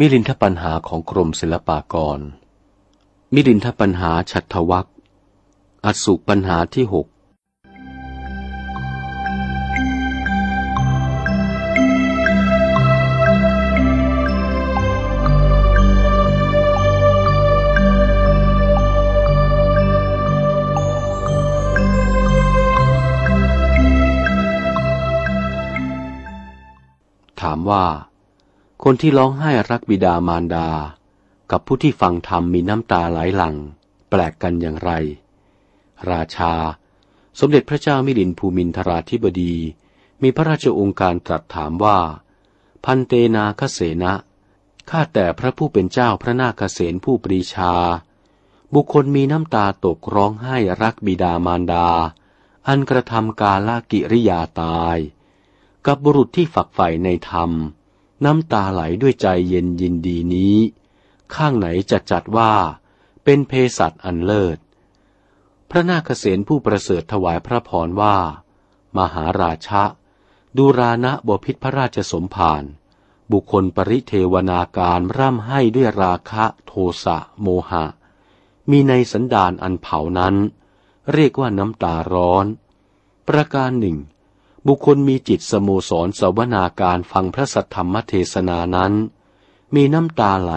มิลินทปัญหาของกรมศิลปากร มิลินทปัญหาฉัตรวักอสุปัญหาที่หกถามว่า คนที่ร้องไห้รักบิดามารดา กับผู้ที่ฟังธรรมมีน้ำตาไหลหลั่งแปลกกันอย่างไร ราชา สมเด็จพระเจ้ามิลินภูมินทราธิบดี มีพระราชองค์การตรัสถามว่า พันเตนาคเสนะข้าแต่พระผู้เป็นเจ้าพระนาคเสนผู้ปรีชา บุคคลมีน้ำตาตกร้องไห้รักบิดามารดา อันกระทำกาลกิริยาตาย กับบุรุษที่ฝักใฝ่ในธรรม น้ำตาไหลด้วยใจเย็นยินดีนี้ ข้างไหนจะจัดว่า เป็นเพสัตอันเลิศ พระนาคเษนผู้ประเสริฐถวายพระพรว่า มหาราชะ ดูรานะบพิษพระราชสมภารบุคคลปริเทวนาการร่ำให้ด้วยราคะโทสะโมหะ มีในสันดานอันเผานั้น เรียกว่าน้ำตาร้อน ประการหนึ่ง บุคคลมีจิตสโมสรสวนาการฟังพระสัทธรรมเทศนานั้น มีน้ำตาไหล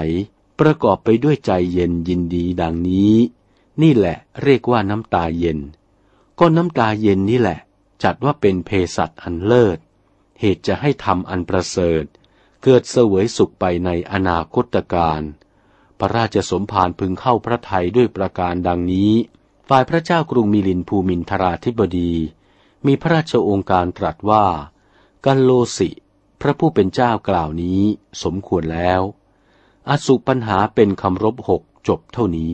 ประกอบไปด้วยใจเย็นยินดีดังนี้ นี่แหละเรียกว่าน้ำตาเย็น ก็น้ำตาเย็นนี่แหละ จัดว่าเป็นเพสัตอันเลิศ เหตุจะให้ทำอันประเสริฐ เกิดเสวยสุขไปในอนาคตการพระราชสมภารพึงเข้าพระไทยด้วยประการดังนี้ ฝ่ายพระเจ้ากรุงมิลินภูมินทราธิบดี มีพระราชองค์การตรัสว่า กันโลสิ พระผู้เป็นเจ้ากล่าวนี้สมควรแล้ว อสุปัญหาเป็นคำรบหกจบเท่านี้